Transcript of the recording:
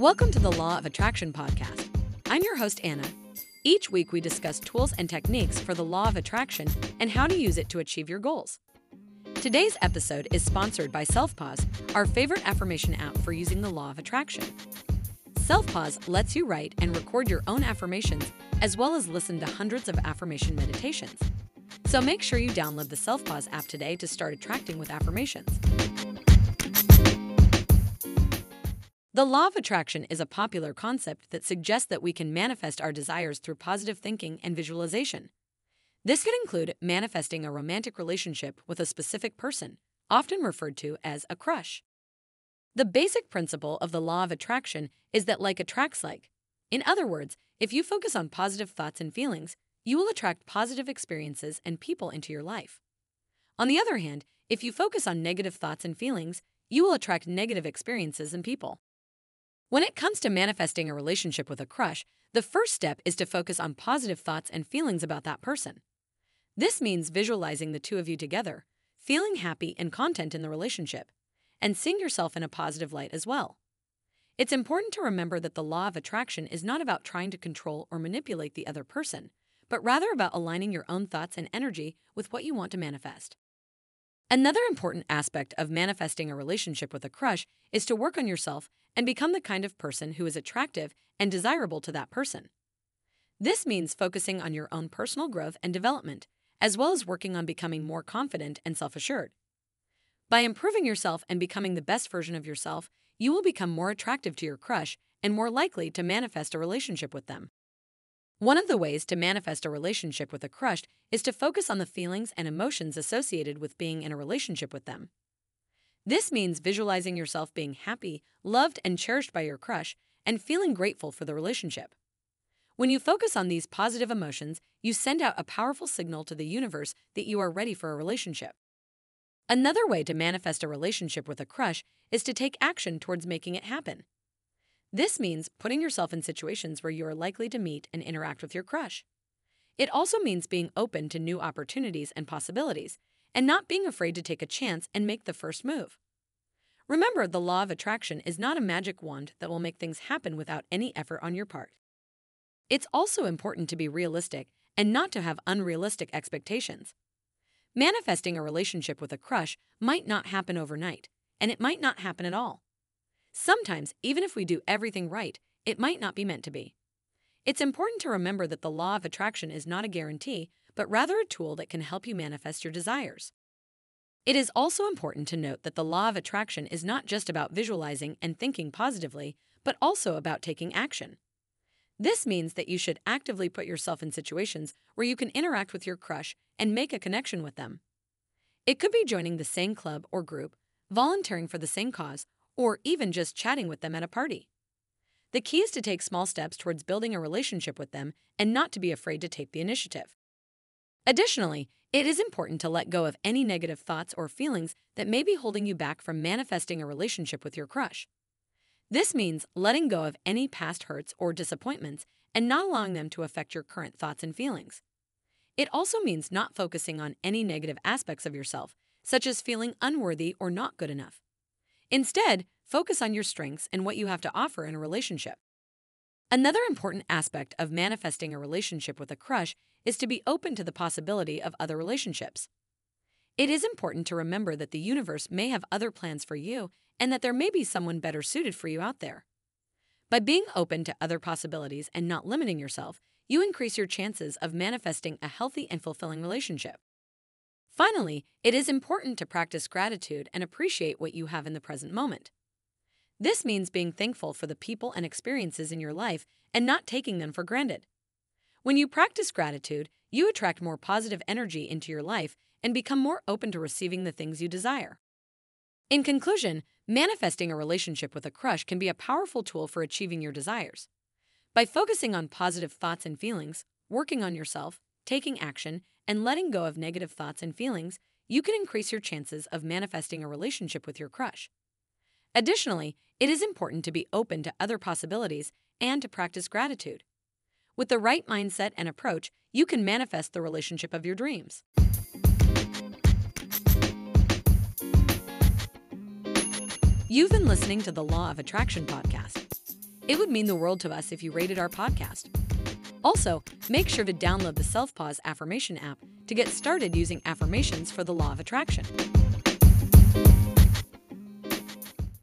Welcome to the Law of Attraction podcast. I'm your host, Anna. Each week, we discuss tools and techniques for the law of attraction and how to use it to achieve your goals. Today's episode is sponsored by SelfPause, our favorite affirmation app for using the law of attraction. SelfPause lets you write and record your own affirmations as well as listen to hundreds of affirmation meditations. So make sure you download the SelfPause app today to start attracting with affirmations. The law of attraction is a popular concept that suggests that we can manifest our desires through positive thinking and visualization. This could include manifesting a romantic relationship with a specific person, often referred to as a crush. The basic principle of the law of attraction is that like attracts like. In other words, if you focus on positive thoughts and feelings, you will attract positive experiences and people into your life. On the other hand, if you focus on negative thoughts and feelings, you will attract negative experiences and people. When it comes to manifesting a relationship with a crush, the first step is to focus on positive thoughts and feelings about that person. This means visualizing the two of you together, feeling happy and content in the relationship, and seeing yourself in a positive light as well. It's important to remember that the law of attraction is not about trying to control or manipulate the other person, but rather about aligning your own thoughts and energy with what you want to manifest. Another important aspect of manifesting a relationship with a crush is to work on yourself and become the kind of person who is attractive and desirable to that person. This means focusing on your own personal growth and development, as well as working on becoming more confident and self assured. By improving yourself and becoming the best version of yourself, you will become more attractive to your crush and more likely to manifest a relationship with them. One of the ways to manifest a relationship with a crush is to focus on the feelings and emotions associated with being in a relationship with them. This means visualizing yourself being happy, loved, and cherished by your crush, and feeling grateful for the relationship. When you focus on these positive emotions, you send out a powerful signal to the universe that you are ready for a relationship. Another way to manifest a relationship with a crush is to take action towards making it happen. This means putting yourself in situations where you are likely to meet and interact with your crush. It also means being open to new opportunities and possibilities, and not being afraid to take a chance and make the first move. Remember, the law of attraction is not a magic wand that will make things happen without any effort on your part. It's also important to be realistic and not to have unrealistic expectations. Manifesting a relationship with a crush might not happen overnight, and it might not happen at all. Sometimes, even if we do everything right, it might not be meant to be. It's important to remember that the law of attraction is not a guarantee, but rather a tool that can help you manifest your desires. It is also important to note that the law of attraction is not just about visualizing and thinking positively, but also about taking action. This means that you should actively put yourself in situations where you can interact with your crush and make a connection with them. It could be joining the same club or group, volunteering for the same cause, or even just chatting with them at a party. The key is to take small steps towards building a relationship with them and not to be afraid to take the initiative. Additionally, it is important to let go of any negative thoughts or feelings that may be holding you back from manifesting a relationship with your crush. This means letting go of any past hurts or disappointments and not allowing them to affect your current thoughts and feelings. It also means not focusing on any negative aspects of yourself, such as feeling unworthy or not good enough. Instead, focus on your strengths and what you have to offer in a relationship. Another important aspect of manifesting a relationship with a crush is to be open to the possibility of other relationships. It is important to remember that the universe may have other plans for you and that there may be someone better suited for you out there. By being open to other possibilities and not limiting yourself, you increase your chances of manifesting a healthy and fulfilling relationship. Finally, it is important to practice gratitude and appreciate what you have in the present moment. This means being thankful for the people and experiences in your life and not taking them for granted. When you practice gratitude, you attract more positive energy into your life and become more open to receiving the things you desire. In conclusion, manifesting a relationship with a crush can be a powerful tool for achieving your desires. By focusing on positive thoughts and feelings, working on yourself, taking action, and letting go of negative thoughts and feelings, you can increase your chances of manifesting a relationship with your crush. Additionally, it is important to be open to other possibilities and to practice gratitude. With the right mindset and approach, you can manifest the relationship of your dreams. You've been listening to the Law of Attraction podcast. It would mean the world to us if you rated our podcast. Also, make sure to download the Self Pause Affirmation app to get started using affirmations for the law of attraction.